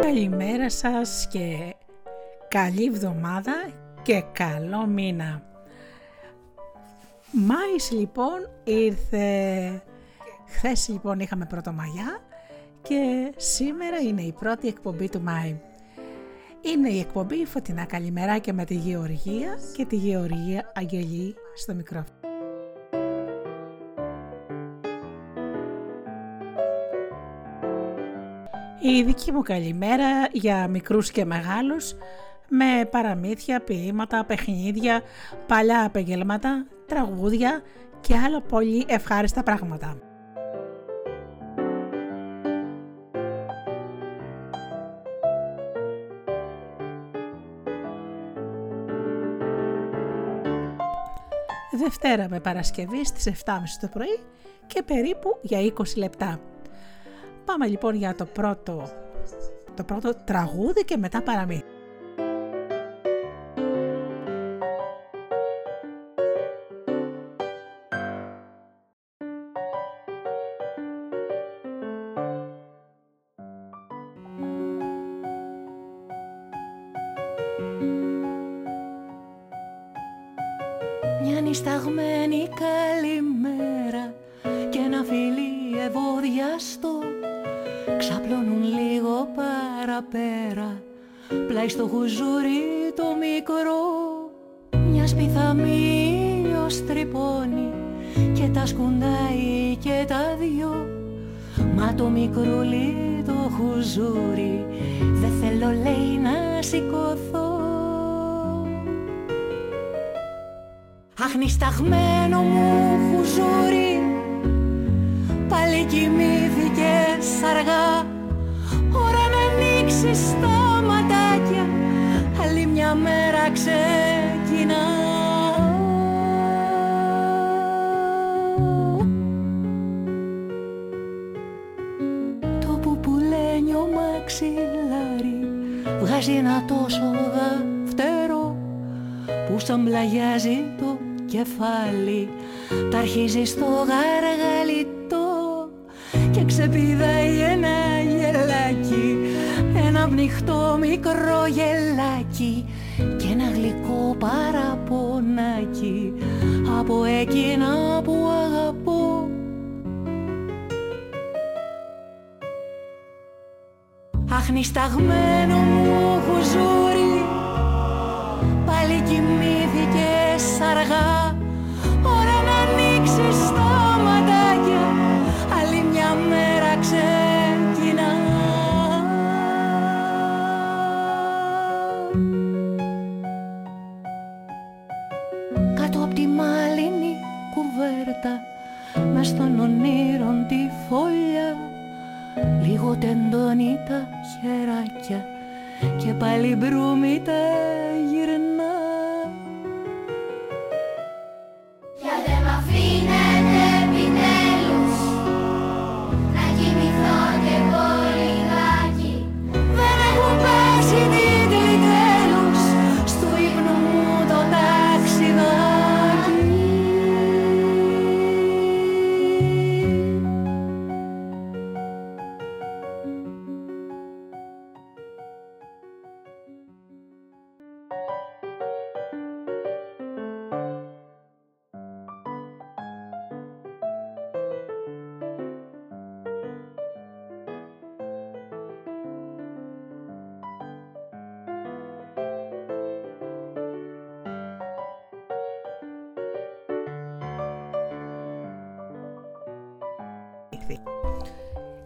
Καλημέρα σας και καλή εβδομάδα και καλό μήνα. Μάης λοιπόν ήρθε, χθες λοιπόν είχαμε Πρωτομαγιά και σήμερα είναι η πρώτη εκπομπή του Μάη. Είναι η εκπομπή Φωτεινά Καλημεράκια με τη Γεωργία και τη Γεωργία Αγγελή στο μικρόφωνο. Η δική μου καλημέρα για μικρούς και μεγάλους με παραμύθια, ποίηματα, παιχνίδια, παλιά επαγγέλματα, τραγούδια και άλλα πολύ ευχάριστα πράγματα. Δευτέρα με Παρασκευή στις 7.30 το πρωί και περίπου για 20 λεπτά. Πάμε λοιπόν για το πρώτο, το πρώτο τραγούδι και μετά παραμύθι. Τα σκουντάει και τα δυο. Μα το μικρούλι το χουζούρι δεν θέλω λέει να σηκωθώ. Αχνισταγμένο μου χουζούρι Πάλι κοιμήθηκε αργά. Ώρα να ανοίξει τα ματάκια Άλλη μια μέρα ξεκινά Βγάζει ένα τόσο δαφτερό Που σαν πλαγιάζει το κεφάλι. Τα αρχίζει στο γαργαλιτό και ξεπηδάει ένα γελάκι ένα πνιχτό μικρό γελάκι και ένα γλυκό παραπονάκι. Από εκείνα που αγαπώ Αχνισταγμένο μου χουζούρι πάλι κοιμήθηκες αργά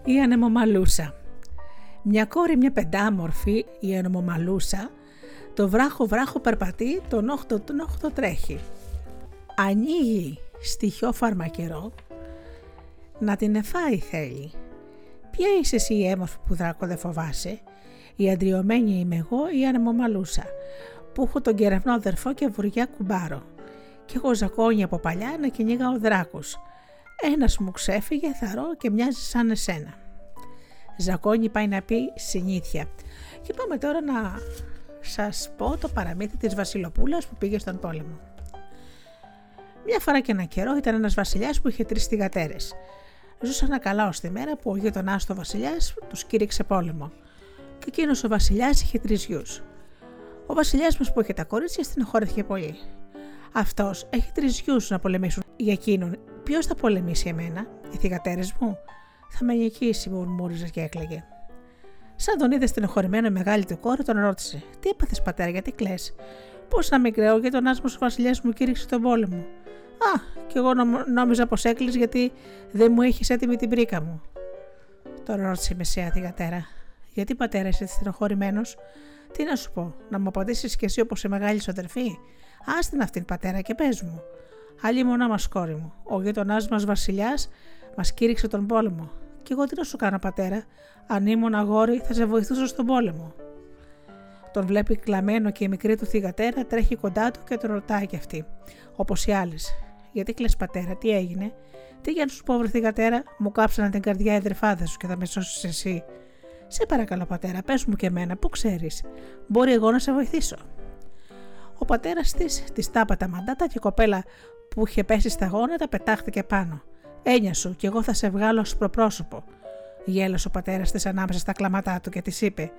Η ανεμομαλούσα. Μια κόρη μια πεντάμορφη, η ανεμομαλούσα, το βράχο βράχο περπατεί, τον όχτο τον όχτο τρέχει. Ανοίγει στοιχειό φαρμακερό, να την εφάει θέλει. Ποια είσαι εσύ η έμορφη που δράκο δεν φοβάσαι, η αντριωμένη είμαι εγώ η ανεμομαλούσα, που έχω τον κεραυνό αδερφό και βουριά κουμπάρο. Κι έχω ζακόνια από παλιά να κυνήγα ο δράκος. Ένας μου ξέφυγε θαρό και μοιάζει σαν εσένα. Ζακόνι πάει να πει συνήθεια. Και πάμε τώρα να σας πω το παραμύθι της Βασιλοπούλας που πήγε στον πόλεμο. Μια φορά και ένα καιρό ήταν ένας βασιλιάς που είχε τρεις θυγατέρες. Ζούσαν καλά ως τη μέρα που ο γείτονά του βασιλιάς τους κήρυξε πόλεμο. Και εκείνος ο βασιλιάς είχε τρεις γιους. Ο βασιλιάς μας που είχε τα κορίτσια στενοχώρηθηκε πολύ. Αυτός έχει τρεις γιους να πολεμήσουν για εκείνον. Ποιος θα πολεμήσει εμένα, οι θηγατέρε μου; Θα με νικήσει, μουρμούριζε και έκλαιγε. Σαν τον είδες στενοχωρημένο η μεγάλη του κόρη, τον ρώτησε: Τι έπαθες, πατέρα, γιατί κλε. Πώς να μην κρέω, γιατί τον άσμο ο βασιλιάς μου κήρυξε τον πόλεμο; Α, κι εγώ νόμιζα πως έκλεισε γιατί δεν μου έχεις έτοιμη την πρίκα μου. Τον ρώτησε η μεσαία θηγατέρα. Γιατί πατέρα είσαι στενοχωρημένος, τι να σου πω, να μου απαντήσεις κι εσύ όπως σε μεγάλη σου αδερφή; Άστην αυτήν πατέρα και πες μου. Άλλη μονά μας κόρη μου. Ο γείτονά μας Βασιλιάς μας κήρυξε τον πόλεμο. Κι εγώ τι να σου κάνω, πατέρα, αν ήμουν αγόρι θα σε βοηθούσα στον πόλεμο. Τον βλέπει κλαμμένο και η μικρή του θηγατέρα τρέχει κοντά του και τον ρωτάει κι αυτή, όπως οι άλλες. Γιατί κλε πατέρα, τι έγινε; Τι για να σου πω, βρε θηγατέρα, μου κάψανε την καρδιά οι αδερφάδε σου και θα με σώσεις εσύ. Σε παρακαλώ, πατέρα, πες μου και εμένα, πού ξέρεις; Μπορεί εγώ να σε βοηθήσω. Ο πατέρας της της τάπα τα μαντάτα και η κοπέλα που είχε πέσει στα γόνατα πετάχτηκε πάνω. Έννοια σου, κι εγώ θα σε βγάλω ως προπρόσωπο. Γέλασε ο πατέρας της ανάμεσα στα κλαματά του και της είπε: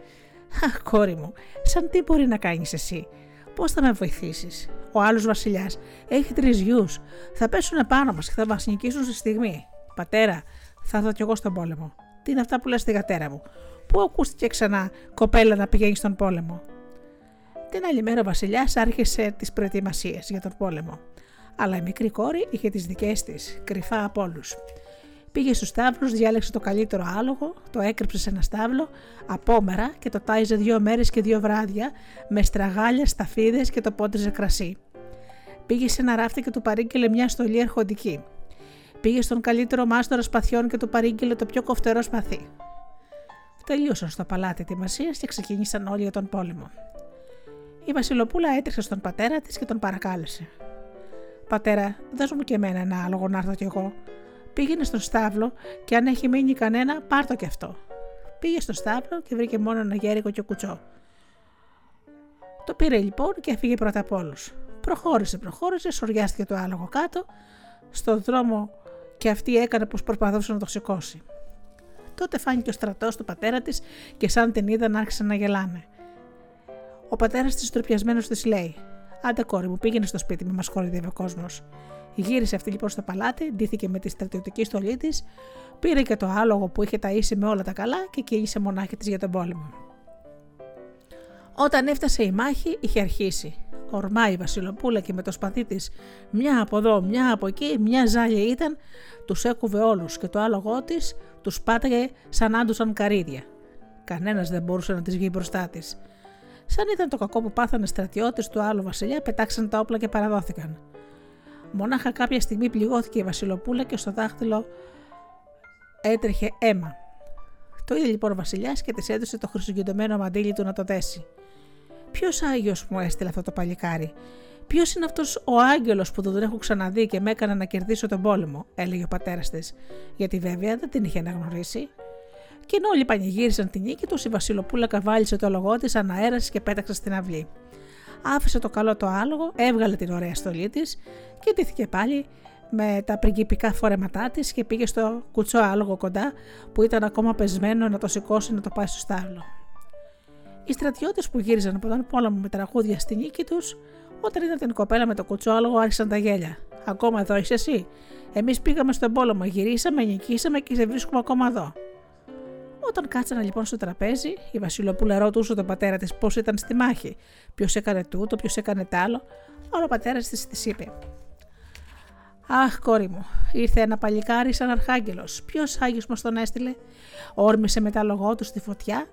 Αχ, κόρη μου, σαν τι μπορεί να κάνεις εσύ; Πώς θα με βοηθήσεις; Ο άλλος βασιλιάς έχει τρεις γιους. Θα πέσουν πάνω μας και θα μας νικήσουν στη στιγμή. Πατέρα, θα δω κι εγώ στον πόλεμο. Τι είναι αυτά που λες στη γατέρα μου; Πού ακούστηκε ξανά κοπέλα να πηγαίνει στον πόλεμο; Την άλλη μέρα ο Βασιλιάς άρχισε τις προετοιμασίες για τον πόλεμο. Αλλά η μικρή κόρη είχε τις δικές της, κρυφά από όλους. Πήγε στους στάβλους, διάλεξε το καλύτερο άλογο, το έκρυψε σε ένα στάβλο, απόμερα και το τάιζε δύο μέρες και δύο βράδια με στραγάλια, σταφίδες και το πότριζε κρασί. Πήγε σε ένα ράφτη και του παρήγγειλε μια στολή ερχοντική. Πήγε στον καλύτερο μάστορα σπαθιών και του παρήγγειλε το πιο κοφτερό σπαθί. Τελείωσαν στο παλάτι ετοιμασία και ξεκίνησαν όλοι για τον πόλεμο. Η Βασιλοπούλα έτρεξε στον πατέρα της και τον παρακάλεσε. Πατέρα, δώσ' μου και εμένα ένα άλογο να έρθω κι εγώ. Πήγαινε στον στάβλο και αν έχει μείνει κανένα, πάρ το κι αυτό. Πήγε στο στάβλο και βρήκε μόνο ένα γέρικο και κουτσό. Το πήρε λοιπόν και έφυγε πρώτα από όλους. Προχώρησε, προχώρησε, σοριάστηκε το άλογο κάτω, στον δρόμο και αυτή έκανε πως προσπαθούσε να το σηκώσει. Τότε φάνηκε ο στρατός του πατέρα της και σαν την είδαν άρχισαν να γελάνε. Ο πατέρας της τροπιασμένο της λέει: Άντε κόρη μου, πήγαινε στο σπίτι μου, μας κοροϊδεύει ο κόσμος. Γύρισε αυτή λοιπόν στο παλάτι, ντύθηκε με τη στρατιωτική στολή της, πήρε και το άλογο που είχε ταΐσει με όλα τα καλά και κύλησε μονάχη της για τον πόλεμο. Όταν έφτασε η μάχη, είχε αρχίσει. Ορμάει η Βασιλοπούλα και με το σπαθί της, μια από εδώ, μια από εκεί, μια ζάλια ήταν, τους έκουβε όλους και το άλογό της τους πάταγε σαν άντουσαν καρύδια. Κανένας δεν μπορούσε να της βγει μπροστά της. Σαν ήταν το κακό που πάθανε στρατιώτες του άλλου Βασιλιά, πετάξαν τα όπλα και παραδόθηκαν. Μονάχα κάποια στιγμή πληγώθηκε η Βασιλοπούλα και στο δάχτυλο έτρεχε αίμα. Το είδε λοιπόν ο Βασιλιάς και της έδωσε το χρυσογεντωμένο μαντίλι του να το δέσει. Ποιος Άγιος μου έστειλε αυτό το παλικάρι, Ποιος είναι αυτός ο Άγγελος που δεν τον έχω ξαναδεί και με έκανε να κερδίσω τον πόλεμο, έλεγε ο πατέρας της, γιατί βέβαια δεν την είχε αναγνωρίσει. Και ενώ όλοι πανηγύρισαν την νίκη τους, η Βασιλοπούλα καβάλισε το λογό της, αναέρασε και πέταξε στην αυλή άφησε το καλό το άλογο, έβγαλε την ωραία στολή της και ντύθηκε πάλι με τα πριγκιπικά φορέματά της και πήγε στο κουτσό άλογο κοντά που ήταν ακόμα πεσμένο να το σηκώσει να το πάει στο στάβλο. Οι στρατιώτες που γύριζαν από τον πόλεμο με τραγούδια στη νίκη τους, όταν είδαν την κοπέλα με το κουτσό άλογο, άρχισαν τα γέλια. Ακόμα εδώ είσαι εσύ. Εμείς πήγαμε στον πόλεμο, γυρίσαμε, νικήσαμε και σε βρίσκουμε ακόμα εδώ. Όταν κάτσανε λοιπόν στο τραπέζι, η Βασιλοπούλα ρωτούσε τον πατέρα της πώς ήταν στη μάχη, ποιος έκανε τούτο, ποιος έκανε τ' άλλο. Αλλά ο πατέρας της της είπε: Αχ, κόρη μου, ήρθε ένα παλικάρι σαν αρχάγγελος. Ποιος Άγιος μας τον έστειλε, όρμησε με τα λογό του στη φωτιά,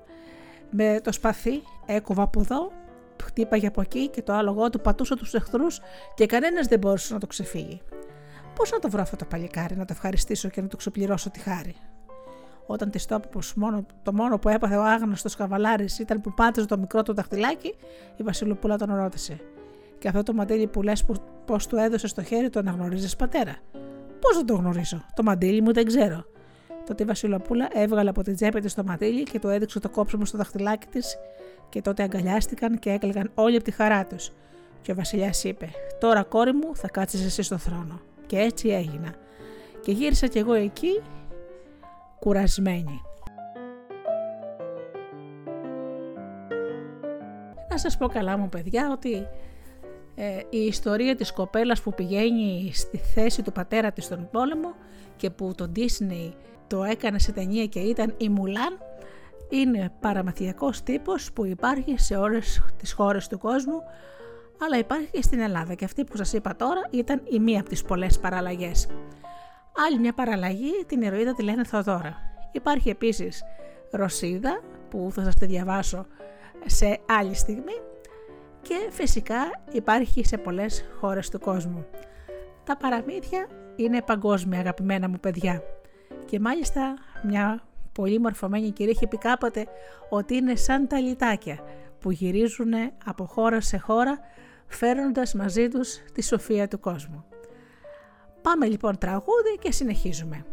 με το σπαθί, έκοβα από εδώ, χτύπαγε από εκεί και το άλογο του πατούσε τους εχθρούς και κανένας δεν μπορούσε να το ξεφύγει. Πώς να το βρω αυτό το παλικάρι, να το ευχαριστήσω και να του ξεπληρώσω τη χάρη. Όταν της το είπε πως το μόνο που έπαθε ο άγνωστος καβαλάρης ήταν που πάτησε το μικρό του δαχτυλάκι, η Βασιλοπούλα τον ρώτησε. Και αυτό το μαντίλι που λες πώ του έδωσε στο χέρι το αναγνωρίζεις πατέρα; Πώς δεν το γνωρίζω, το μαντίλι μου δεν ξέρω. Τότε η Βασιλοπούλα έβγαλε από την τσέπη της το ματίλι και το έδειξε το κόψιμο στο δαχτυλάκι της και τότε αγκαλιάστηκαν και έκλαιγαν όλοι από τη χαρά τους. Και ο Βασιλιάς είπε: Τώρα, κόρη μου, θα κάτσεις εσύ στο θρόνο. Και έτσι έγινα. Και γύρισα κι εγώ εκεί κουρασμένη. Να σας πω καλά μου παιδιά ότι ε, η ιστορία της κοπέλας που πηγαίνει στη θέση του πατέρα της στον πόλεμο και που το Disney το έκανε σε ταινία και ήταν η Μουλάν είναι παραμαθιακός τύπος που υπάρχει σε όλες τις χώρες του κόσμου αλλά υπάρχει και στην Ελλάδα και αυτή που σας είπα τώρα ήταν η μία από τις πολλές παραλλαγές. Άλλη μια παραλλαγή την ηρωίδα τη λένε Θοδώρα. Υπάρχει επίσης Ρωσίδα που θα σας τη διαβάσω σε άλλη στιγμή και φυσικά υπάρχει σε πολλές χώρες του κόσμου. Τα παραμύθια είναι παγκόσμια αγαπημένα μου παιδιά και μάλιστα μια πολύ μορφωμένη κυρία έχει πει κάποτε ότι είναι σαν τα λιτάκια που γυρίζουν από χώρα σε χώρα φέρνοντας μαζί τους τη σοφία του κόσμου. Πάμε λοιπόν τραγούδι και συνεχίζουμε.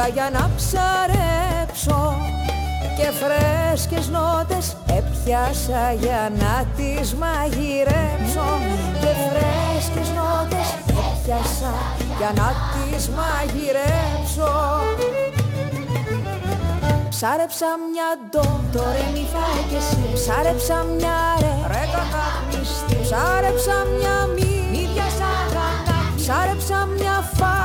Πήγα για να ψαρέψω και φρέσκες νότες έπιασα για να τις μαγειρέψω. Και φρέσκες νότες έπιασα για να τις μαγειρέψω. Ψάρεψα μια ντο, το ρε μη και εσύ. Ψάρεψα μια ρε, ρε κακάκνιστη Ψάρεψα μια μη, μη διασάγα Ψάρεψα μια φα,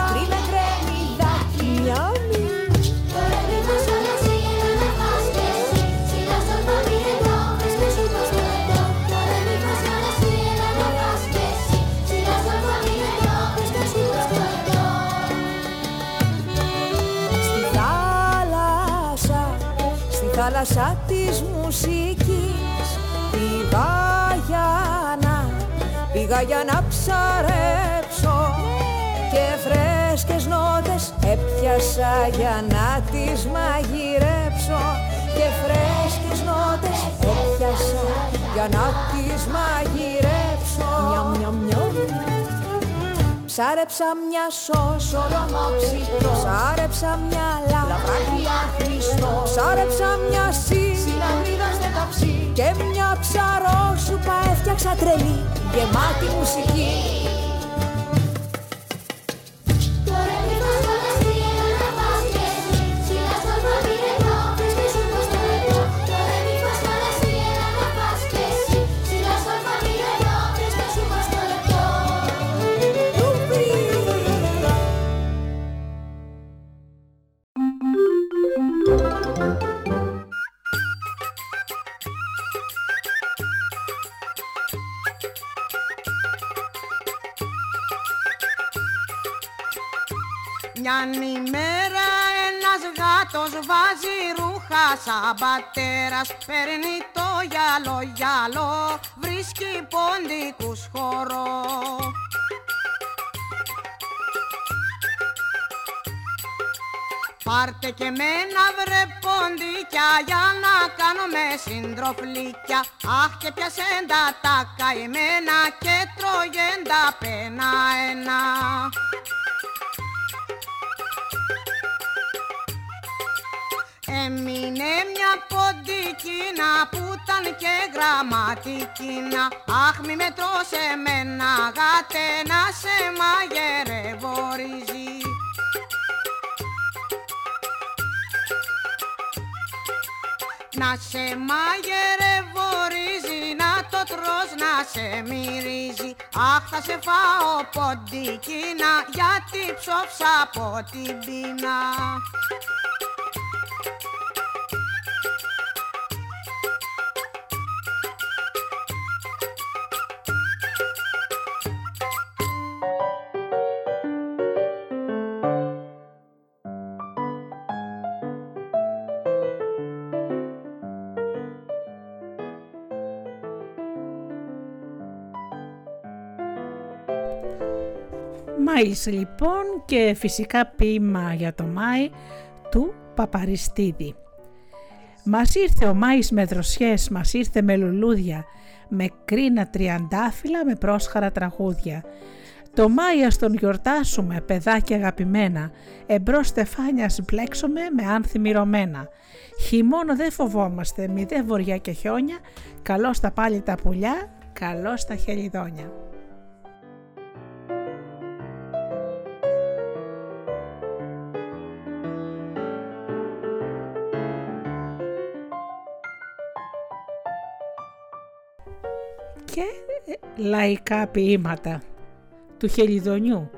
θάλασσα της μουσικής. Πήγα για να, πήγα για να ψαρέψω. Και φρέσκες νότες έπιασα για να τις μαγειρέψω. Και φρέσκες νότες έπιασα για να τις μαγειρέψω. Ψάρεψα μια σώσο ρομόψιτο Ψάρεψα μια λαβράκια Χριστό. Ψάρεψα μια σι Συναμίδα στο ταψί Και μια ψαρόσουπα έφτιαξα τρελή. Γεμάτη μουσική βάζει ρούχα σαν πατέρας Παίρνει το γυαλό γυαλό Βρίσκει ποντικούς χώρο Πάρτε και μένα βρε ποντίκια για να κάνω με συντροφλίκια. Αχ και πιασέν τα καημένα και τρώγεν τα πένα ένα Έμεινε μια ποντικίνα που ήταν και γραμματικίνα. Αχ μη με τρως εμένα γάτε να σε μαγειρεύω ρύζι Να σε μαγειρεύω ρύζι να το βότρος να σε μυρίζει. Αχ θα σε φάω ποντικίνα γιατί ψόψα από την πείνα Μάης λοιπόν και φυσικά ποίημα για το Μάη του Παπαριστίδη. Μας ήρθε ο Μάης με δροσιές, μας ήρθε με λουλούδια, με κρίνα τριαντάφυλλα, με πρόσχαρα τραγούδια. Το Μάη ας τον γιορτάσουμε, παιδάκια αγαπημένα, εμπρός στεφάνιας μπλέξουμε με άνθη μυρωμένα. Χειμώνα δεν φοβόμαστε, μηδέ βοριά και χιόνια, καλώς τα πάλι τα πουλιά, καλώς τα χελιδόνια. Λαϊκά ποίηματα του χελιδονιού.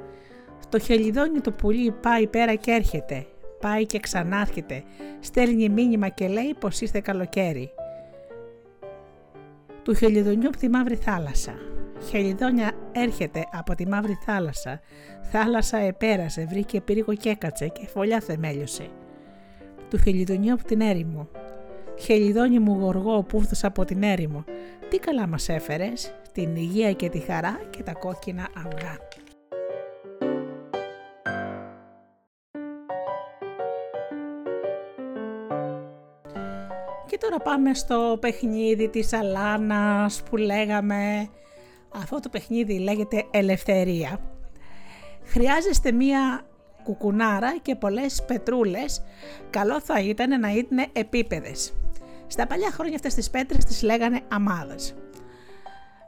Το χελιδόνι το πουλί πάει πέρα και έρχεται, πάει και ξανάρχεται, στέλνει μήνυμα και λέει πως ήρθε καλοκαίρι. Του χελιδονιού από τη μαύρη θάλασσα. Χελιδόνια έρχεται από τη μαύρη θάλασσα. Θάλασσα επέρασε, βρήκε πύργο και έκατσε και φωλιά θεμέλιωσε. Του χελιδονιού από την έρημο. Χελιδόνι μου γοργό που από την έρημο. Τι καλά μας έφερες, την υγεία και τη χαρά και τα κόκκινα αυγά. Και τώρα πάμε στο παιχνίδι της Αλάνας που λέγαμε. Αυτό το παιχνίδι λέγεται Ελευθερία. Χρειάζεστε μία κουκουνάρα και πολλές πετρούλες. Καλό θα ήταν να είναι επίπεδες. Στα παλιά χρόνια αυτές τις πέτρες τις λέγανε αμάδες.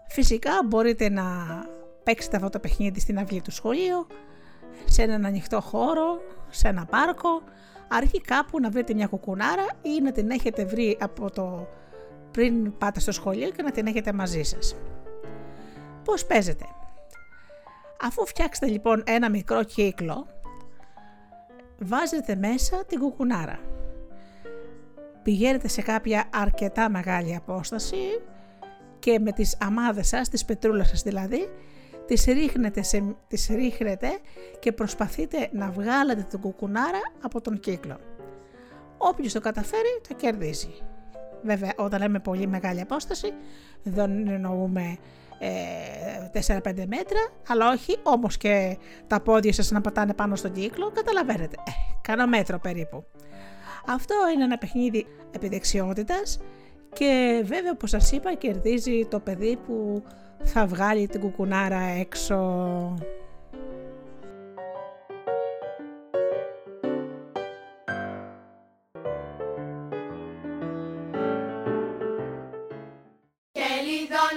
Φυσικά μπορείτε να παίξετε αυτό το παιχνίδι στην αυλή του σχολείου, σε έναν ανοιχτό χώρο, σε ένα πάρκο, αρκεί κάπου να βρείτε μια κουκουνάρα ή να την έχετε βρει από το πριν πάτε στο σχολείο και να την έχετε μαζί σας. Πώς παίζετε; Αφού φτιάξετε λοιπόν ένα μικρό κύκλο, βάζετε μέσα την κουκουνάρα πηγαίνετε σε κάποια αρκετά μεγάλη απόσταση και με τις αμάδες σας, τις πετρούλας σας δηλαδή, τις ρίχνετε, σε, τις ρίχνετε και προσπαθείτε να βγάλετε την κουκουνάρα από τον κύκλο. Όποιος το καταφέρει το κερδίζει. Βέβαια όταν λέμε πολύ μεγάλη απόσταση δεν εννοούμε ε, 4-5 μέτρα, αλλά όχι όμως και τα πόδια σας να πατάνε πάνω στον κύκλο, καταλαβαίνετε, ε, κάνα μέτρο περίπου. Αυτό είναι ένα παιχνίδι επιδεξιότητας και βέβαια όπως σας είπα κερδίζει το παιδί που θα βγάλει την κουκουνάρα έξω.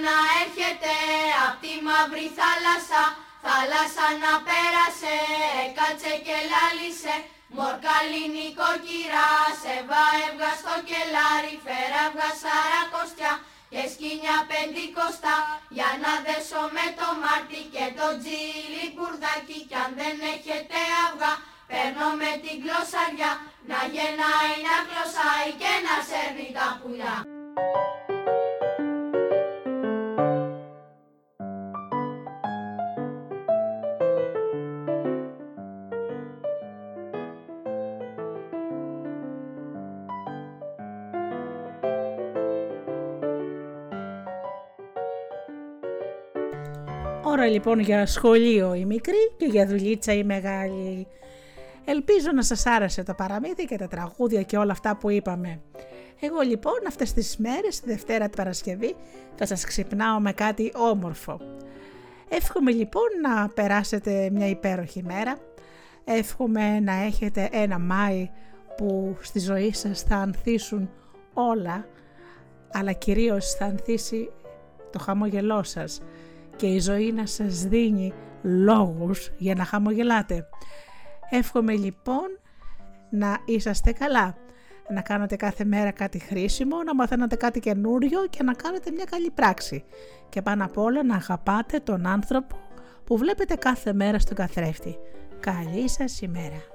να έρχεται απ' τη μαύρη θάλασσα Θάλασσα να πέρασε, κάτσε και λάλησε Μορκαλίνη κοκκυρά, σε έβγα στο κελάρι, φέρα έβγα σαρακοστιά και σκίνια πεντηκοστά για να δέσω με το μάρτι και το τζίλι κουρδάκι κι αν δεν έχετε αυγά παίρνω με την γλωσσαριά να γεννάει να γλωσσάει και να σέρνει τα πουλιά. Ώρα λοιπόν για σχολείο η μικρή και για δουλίτσα η μεγάλη. Ελπίζω να σας άρεσε το παραμύθι και τα τραγούδια και όλα αυτά που είπαμε. Εγώ λοιπόν αυτές τις μέρες, τη Δευτέρα την Παρασκευή, θα σας ξυπνάω με κάτι όμορφο. Εύχομαι λοιπόν να περάσετε μια υπέροχη μέρα. Εύχομαι να έχετε ένα Μάη που στη ζωή σας θα ανθίσουν όλα, αλλά κυρίως θα ανθίσει το χαμόγελό σας και η ζωή να σας δίνει λόγους για να χαμογελάτε. Εύχομαι λοιπόν να είσαστε καλά, να κάνετε κάθε μέρα κάτι χρήσιμο, να μαθαίνετε κάτι καινούριο και να κάνετε μια καλή πράξη. Και πάνω απ' όλα να αγαπάτε τον άνθρωπο που βλέπετε κάθε μέρα στον καθρέφτη. Καλή σας ημέρα!